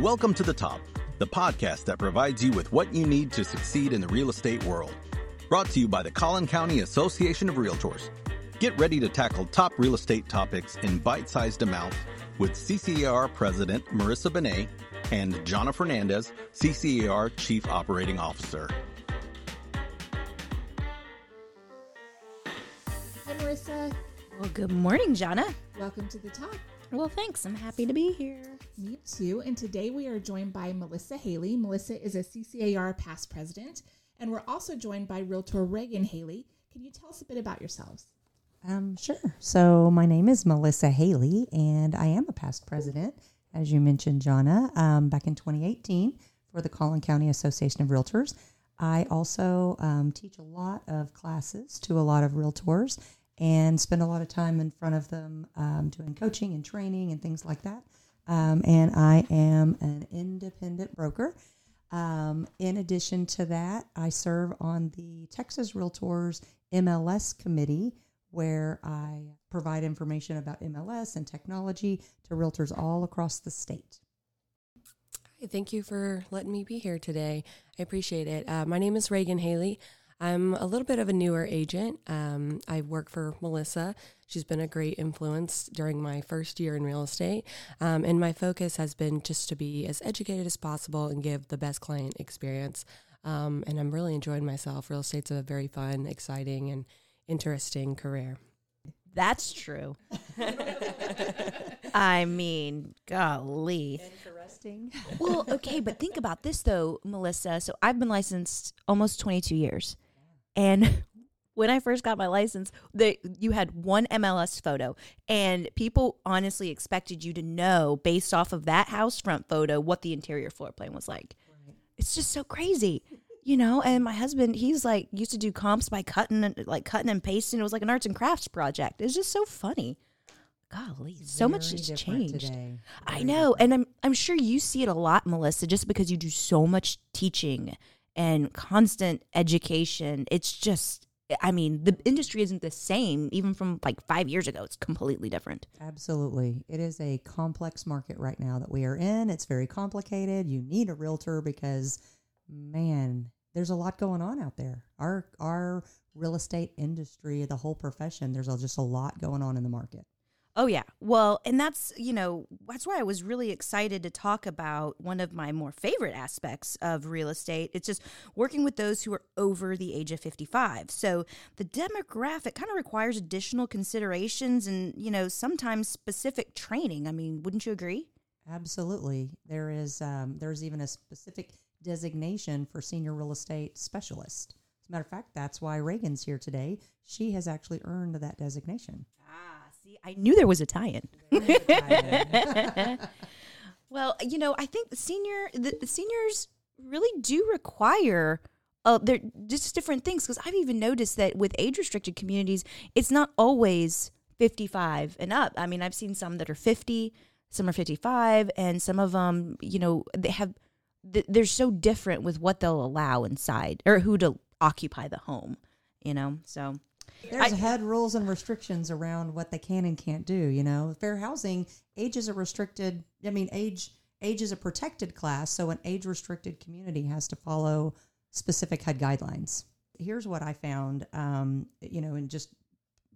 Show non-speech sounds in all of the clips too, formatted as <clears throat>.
Welcome to The Top, the podcast that provides you with what you need to succeed in the real estate world. Brought to you by the Collin County Association of Realtors. Get ready to tackle top real estate topics in bite sized amounts with CCAR President Marissa Benet and Jonna Fernandez, CCAR Chief Operating Officer. Hi, Marissa. Well, good morning, Jonna. Welcome to the top. Well, thanks. I'm happy to be here. Me too. And today we are joined by Melissa Haley. Melissa is a CCAR past president, and we're also joined by Realtor Reagan Haley. Can you tell us a bit about yourselves? Um, sure. So my name is Melissa Haley, and I am a past president, as you mentioned, Jonna, um, back in 2018 for the Collin County Association of Realtors. I also um, teach a lot of classes to a lot of realtors and spend a lot of time in front of them um, doing coaching and training and things like that. Um, and I am an independent broker. Um, in addition to that, I serve on the Texas Realtors MLS committee, where I provide information about MLS and technology to realtors all across the state. Hi, thank you for letting me be here today. I appreciate it. Uh, my name is Reagan Haley. I'm a little bit of a newer agent. Um, I work for Melissa. She's been a great influence during my first year in real estate. Um, and my focus has been just to be as educated as possible and give the best client experience. Um, and I'm really enjoying myself. Real estate's a very fun, exciting, and interesting career. That's true. <laughs> I mean, golly. Interesting. Well, okay, but think about this though, Melissa. So I've been licensed almost 22 years. And when I first got my license, they, you had one MLS photo, and people honestly expected you to know, based off of that house front photo, what the interior floor plan was like. It's just so crazy. You know, and my husband, he's like used to do comps by cutting and like cutting and pasting. It was like an arts and crafts project. It's just so funny. Golly, so much has changed. I know, different. and I'm I'm sure you see it a lot, Melissa, just because you do so much teaching and constant education. It's just I mean, the industry isn't the same even from like 5 years ago. It's completely different. Absolutely. It is a complex market right now that we are in. It's very complicated. You need a realtor because man, there's a lot going on out there. Our our real estate industry, the whole profession, there's just a lot going on in the market. Oh yeah. Well, and that's, you know, that's why I was really excited to talk about one of my more favorite aspects of real estate. It's just working with those who are over the age of 55. So, the demographic kind of requires additional considerations and, you know, sometimes specific training. I mean, wouldn't you agree? Absolutely. There is um, there's even a specific designation for senior real estate specialist. As a matter of fact, that's why Reagan's here today. She has actually earned that designation. Ah, see, I knew there was a tie-in. <laughs> Well, you know, I think the senior the, the seniors really do require uh, they're just different things because I've even noticed that with age restricted communities, it's not always 55 and up. I mean, I've seen some that are 50, some are 55, and some of them, you know, they have they're so different with what they'll allow inside or who to occupy the home, you know. So There's head rules and restrictions around what they can and can't do. You know, fair housing age is a restricted. I mean, age age is a protected class, so an age restricted community has to follow specific HUD guidelines. Here's what I found. Um, you know, and just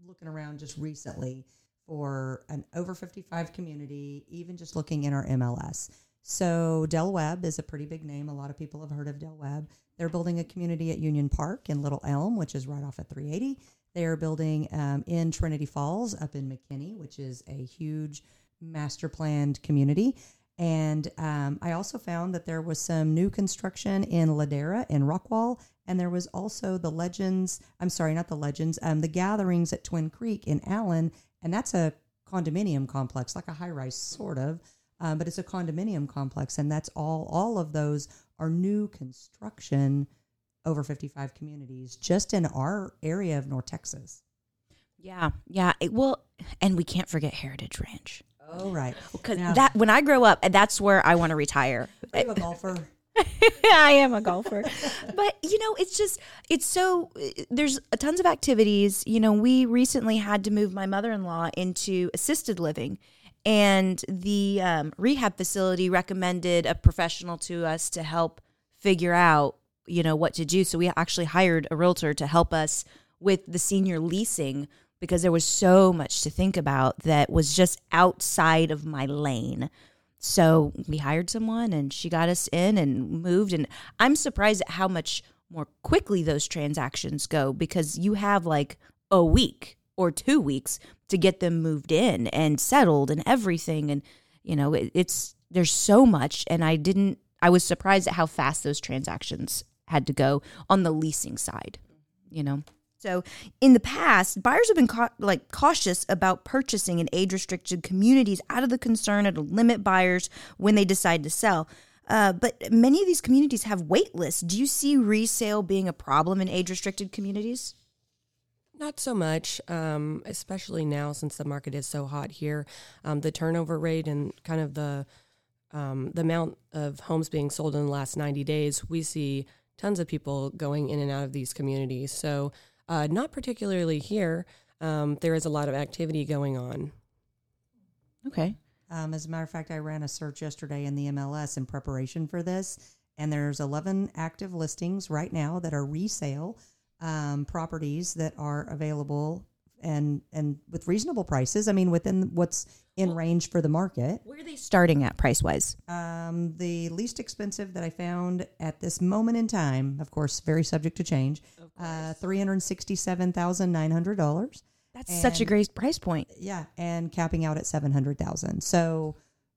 looking around just recently for an over 55 community, even just looking in our MLS. So Del Webb is a pretty big name. A lot of people have heard of Del Webb. They're building a community at Union Park in Little Elm, which is right off at 380. They are building um, in Trinity Falls up in McKinney, which is a huge master planned community. And um, I also found that there was some new construction in Ladera and Rockwall. And there was also the Legends, I'm sorry, not the Legends, um, the Gatherings at Twin Creek in Allen. And that's a condominium complex, like a high rise, sort of. Um, but it's a condominium complex. And that's all, all of those are new construction over 55 communities just in our area of North Texas. yeah, yeah. It, well, and we can't forget Heritage Ranch. Oh, right. <laughs> Because that when I grow up, that's where I want to retire. You a golfer? <laughs> I am a golfer. but, you know, it's just, it's so, there's tons of activities. You know, we recently had to move my mother in law into assisted living. and the um, rehab facility recommended a professional to us to help figure out, you know, what to do. So we actually hired a realtor to help us with the senior leasing because there was so much to think about that was just outside of my lane. So we hired someone and she got us in and moved. And I'm surprised at how much more quickly those transactions go because you have like a week or two weeks to get them moved in and settled and everything. And, you know, it, it's, there's so much. And I didn't, I was surprised at how fast those transactions had to go on the leasing side, you know. So, in the past, buyers have been ca- like cautious about purchasing in age-restricted communities out of the concern it'll limit buyers when they decide to sell. Uh, but many of these communities have wait lists. Do you see resale being a problem in age-restricted communities? Not so much, um, especially now since the market is so hot here. Um, the turnover rate and kind of the um, the amount of homes being sold in the last 90 days, we see tons of people going in and out of these communities. So, uh, not particularly here. Um, there is a lot of activity going on. Okay. Um, as a matter of fact, I ran a search yesterday in the MLS in preparation for this, and there's 11 active listings right now that are resale um, properties that are available and and with reasonable prices. I mean, within what's in range for the market. Where are they starting at price wise? Um, the least expensive that I found at this moment in time, of course, very subject to change, uh, three hundred sixty-seven thousand nine hundred dollars. That's such a great price point. Yeah, and capping out at seven hundred thousand. So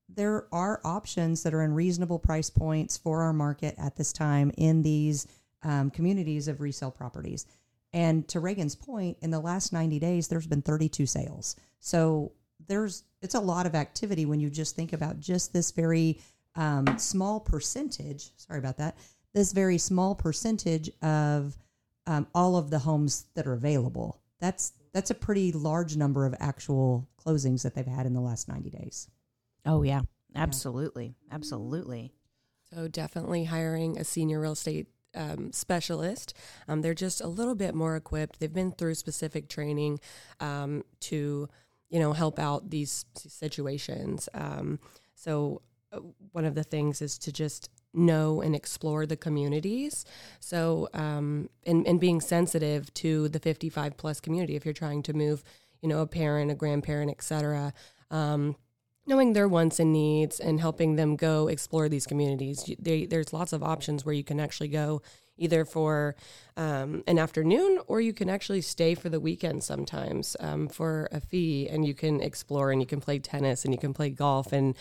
there are options that are in reasonable price points for our market at this time in these um, communities of resale properties. And to Reagan's point, in the last ninety days, there's been thirty-two sales. So there's it's a lot of activity when you just think about just this very um, small percentage. Sorry about that. This very small percentage of um, all of the homes that are available. That's that's a pretty large number of actual closings that they've had in the last 90 days. Oh yeah, absolutely, absolutely. So definitely hiring a senior real estate um, specialist. Um, they're just a little bit more equipped. They've been through specific training um, to, you know, help out these situations. Um, so uh, one of the things is to just know and explore the communities. So um, and and being sensitive to the 55 plus community if you're trying to move, you know, a parent, a grandparent, etc. Um, knowing their wants and needs and helping them go explore these communities. They, there's lots of options where you can actually go either for um, an afternoon or you can actually stay for the weekend sometimes um, for a fee and you can explore and you can play tennis and you can play golf and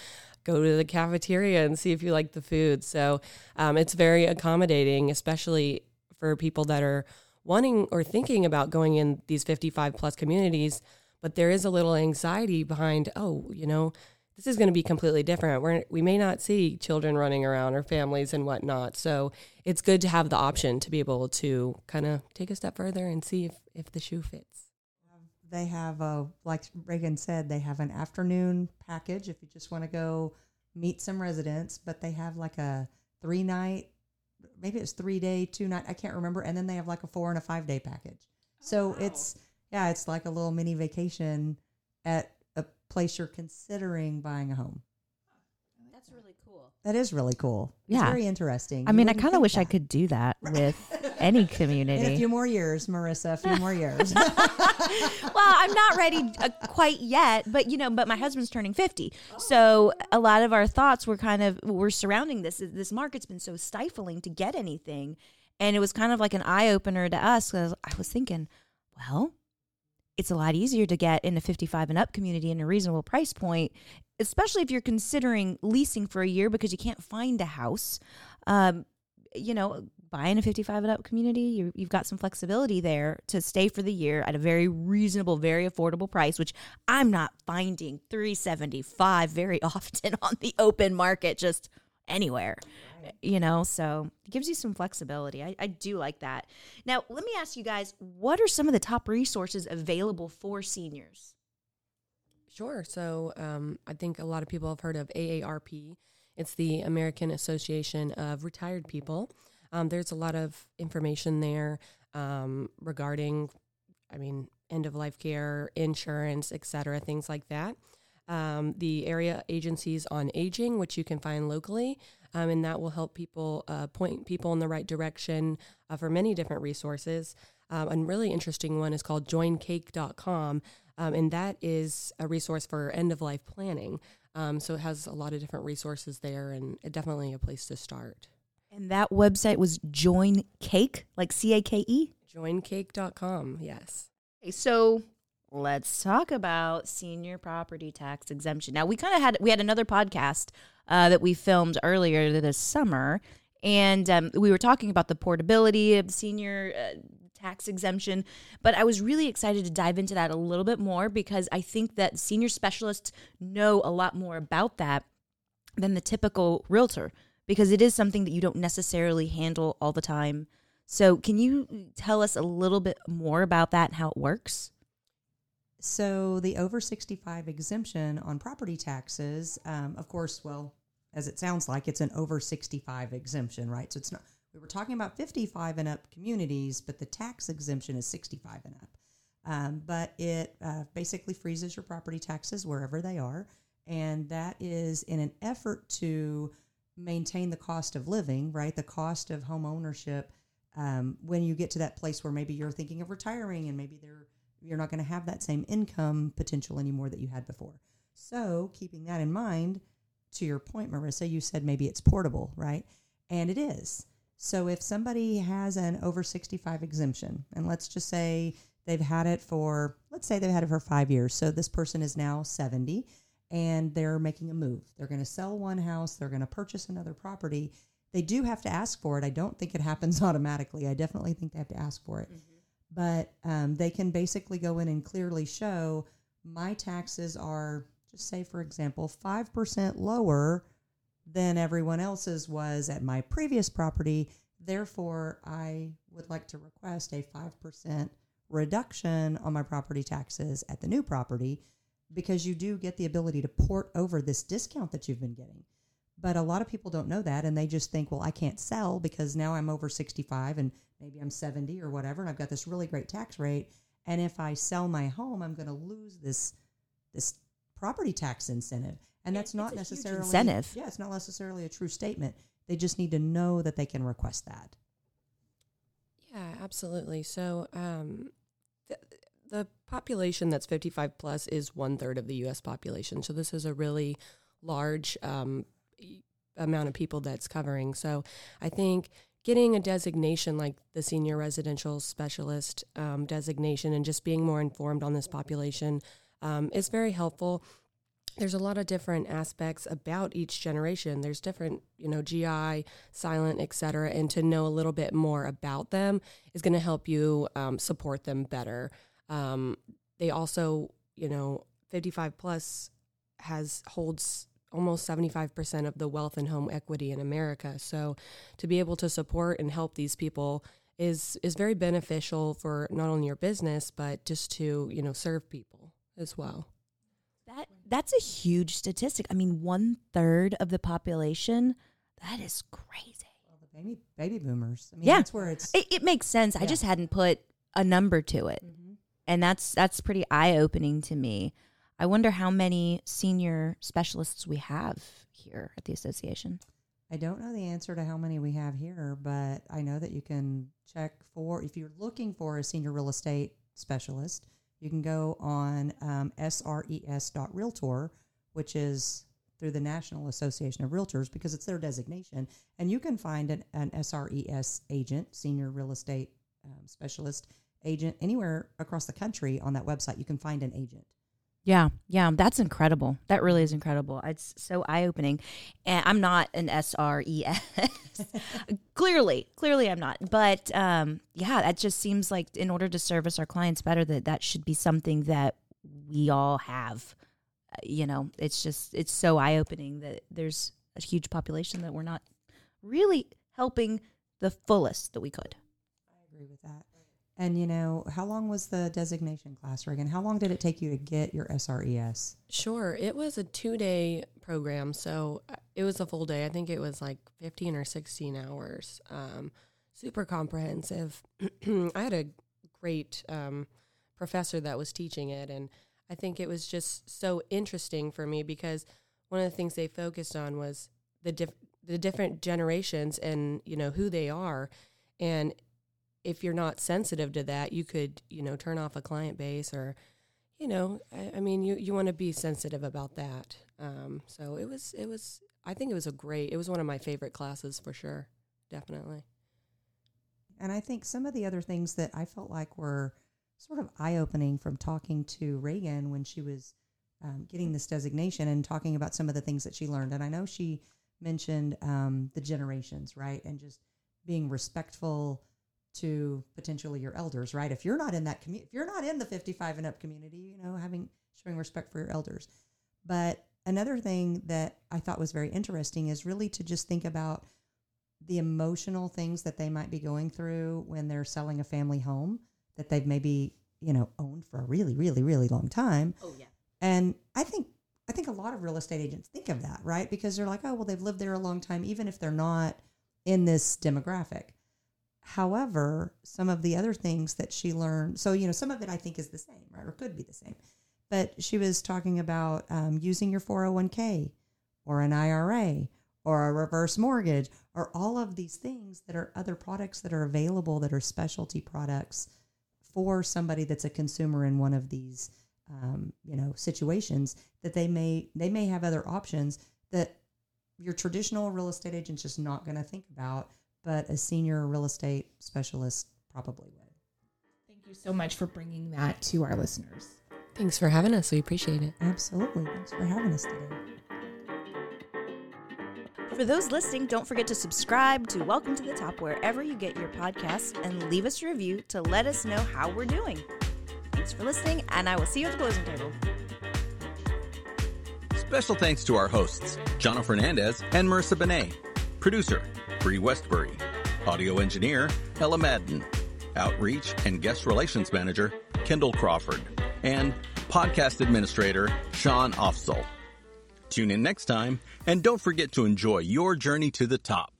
go to the cafeteria and see if you like the food. So um, it's very accommodating, especially for people that are wanting or thinking about going in these 55 plus communities but there is a little anxiety behind oh you know this is going to be completely different. We're, we may not see children running around or families and whatnot so it's good to have the option to be able to kind of take a step further and see if, if the shoe fits. They have a like Reagan said, they have an afternoon package if you just want to go meet some residents, but they have like a three night, maybe it's three day, two night, I can't remember, and then they have like a four and a five day package. So oh, it's yeah, it's like a little mini vacation at a place you're considering buying a home. That's really cool. That is really cool. It's Yeah. very interesting. I You mean, I kind of think wish I could do that <laughs> with any In a few more years, Marissa. A few more years. <laughs> well, I'm not ready uh, quite yet, but you know, but my husband's turning 50. So a lot of our thoughts were kind of were surrounding this this market's been so stifling to get anything. And it was kind of like an eye opener to us cuz I was thinking, well, it's a lot easier to get in a 55 and up community in a reasonable price point, especially if you're considering leasing for a year because you can't find a house. Um, you know, buying a 55 and up community, you, you've got some flexibility there to stay for the year at a very reasonable, very affordable price, which I'm not finding 375 very <laughs> often on the open market, just anywhere, you know? So it gives you some flexibility. I, I do like that. Now, let me ask you guys what are some of the top resources available for seniors? Sure. So um, I think a lot of people have heard of AARP. It's the American Association of Retired People. Um, there's a lot of information there um, regarding, I mean, end of life care, insurance, et cetera, things like that. Um, the area agencies on aging, which you can find locally, um, and that will help people uh, point people in the right direction uh, for many different resources. Um, a really interesting one is called joincake.com, um, and that is a resource for end of life planning. Um, so it has a lot of different resources there, and definitely a place to start. And that website was Join Cake, like C A K E. Joincake.com, yes. Okay, so let's talk about senior property tax exemption. Now we kind of had we had another podcast uh, that we filmed earlier this summer, and um, we were talking about the portability of senior uh, tax exemption. But I was really excited to dive into that a little bit more because I think that senior specialists know a lot more about that than the typical realtor because it is something that you don't necessarily handle all the time. So, can you tell us a little bit more about that and how it works? So the over 65 exemption on property taxes, um, of course, well, as it sounds like, it's an over 65 exemption, right? So it's not, we were talking about 55 and up communities, but the tax exemption is 65 and up. Um, but it uh, basically freezes your property taxes wherever they are. And that is in an effort to maintain the cost of living, right? The cost of home ownership. Um, when you get to that place where maybe you're thinking of retiring and maybe they're you're not going to have that same income potential anymore that you had before. So, keeping that in mind, to your point, Marissa, you said maybe it's portable, right? And it is. So, if somebody has an over 65 exemption, and let's just say they've had it for, let's say they've had it for five years. So, this person is now 70 and they're making a move. They're going to sell one house, they're going to purchase another property. They do have to ask for it. I don't think it happens <laughs> automatically. I definitely think they have to ask for it. Mm-hmm but um, they can basically go in and clearly show my taxes are just say for example 5% lower than everyone else's was at my previous property. Therefore i would like to request a 5% reduction on my property taxes at the new property because you do get the ability to port over this discount that you've been getting. But a lot of people don't know that and they just think well i can't sell because now i'm over 65 and maybe I'm 70 or whatever, and I've got this really great tax rate. And if I sell my home, I'm going to lose this this property tax incentive. And that's not necessarily incentive. Yeah, it's not necessarily a true statement. They just need to know that they can request that. Yeah, absolutely. So um, the, the population that's 55 plus is one third of the U.S. population. So this is a really large um, amount of people that's covering. So I think getting a designation like the senior residential specialist um, designation and just being more informed on this population um, is very helpful. There's a lot of different aspects about each generation. There's different you know gi silent etc and to know a little bit more about them is going to help you um, support them better. Um, they also you know 55 plus has holds almost 75% of the wealth and home equity in America. So to be able to support and help these people is is very beneficial for not only your business but just to, you know, serve people as well. That that's a huge statistic. I mean, one third of the population. That is crazy. Well, the baby baby boomers. I mean, yeah. that's where it's. It, it makes sense. Yeah. I just hadn't put a number to it, mm-hmm. and that's that's pretty eye opening to me. I wonder how many senior specialists we have here at the association. I don't know the answer to how many we have here, but I know that you can check for if you're looking for a senior real estate specialist, you can go on um, sres.realtor, which is through the National Association of Realtors because it's their designation, and you can find an, an SRES agent, senior real estate um, specialist agent, anywhere across the country on that website. You can find an agent. Yeah, yeah, that's incredible. That really is incredible. It's so eye opening. And I'm not an SRES. <laughs> clearly, clearly I'm not. But um, yeah, that just seems like in order to service our clients better, that that should be something that we all have. Uh, you know, it's just it's so eye opening that there's a huge population that we're not really helping the fullest that we could. I agree with that. And you know, how long was the designation class, Reagan? How long did it take you to get your SRES? Sure, it was a two-day program, so uh, it was a full day. I think it was like fifteen or sixteen hours. Um, super comprehensive. <clears throat> I had a great um, professor that was teaching it, and I think it was just so interesting for me because one of the things they focused on was the diff- the different generations and you know who they are, and if you're not sensitive to that, you could you know turn off a client base or you know I, I mean you you want to be sensitive about that. Um, so it was it was I think it was a great it was one of my favorite classes for sure, definitely. And I think some of the other things that I felt like were sort of eye opening from talking to Reagan when she was um, getting this designation and talking about some of the things that she learned. And I know she mentioned um, the generations, right? And just being respectful to potentially your elders, right? If you're not in that community, if you're not in the 55 and up community, you know, having showing respect for your elders. But another thing that I thought was very interesting is really to just think about the emotional things that they might be going through when they're selling a family home that they've maybe you know owned for a really really really long time Oh yeah. and i think i think a lot of real estate agents think of that right because they're like oh well they've lived there a long time even if they're not in this demographic however some of the other things that she learned so you know some of it i think is the same right or could be the same but she was talking about um, using your 401k or an ira or a reverse mortgage or all of these things that are other products that are available that are specialty products for somebody that's a consumer in one of these um, you know situations that they may they may have other options that your traditional real estate agent's just not going to think about but a senior real estate specialist probably would Thank you so much for bringing that to our listeners. Thanks for having us. We appreciate it. absolutely thanks for having us today For those listening, don't forget to subscribe to Welcome to the Top wherever you get your podcasts and leave us a review to let us know how we're doing. Thanks for listening, and I will see you at the closing table. Special thanks to our hosts, Jonna Fernandez and Marissa Benet. Producer, Bree Westbury. Audio engineer, Ella Madden. Outreach and Guest Relations Manager, Kendall Crawford. And podcast administrator, Sean Offsall. Tune in next time, and don't forget to enjoy your journey to the top.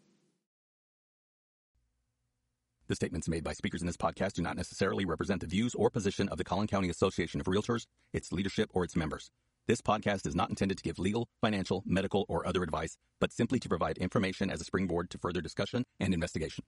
The statements made by speakers in this podcast do not necessarily represent the views or position of the Collin County Association of Realtors, its leadership, or its members. This podcast is not intended to give legal, financial, medical, or other advice, but simply to provide information as a springboard to further discussion and investigation.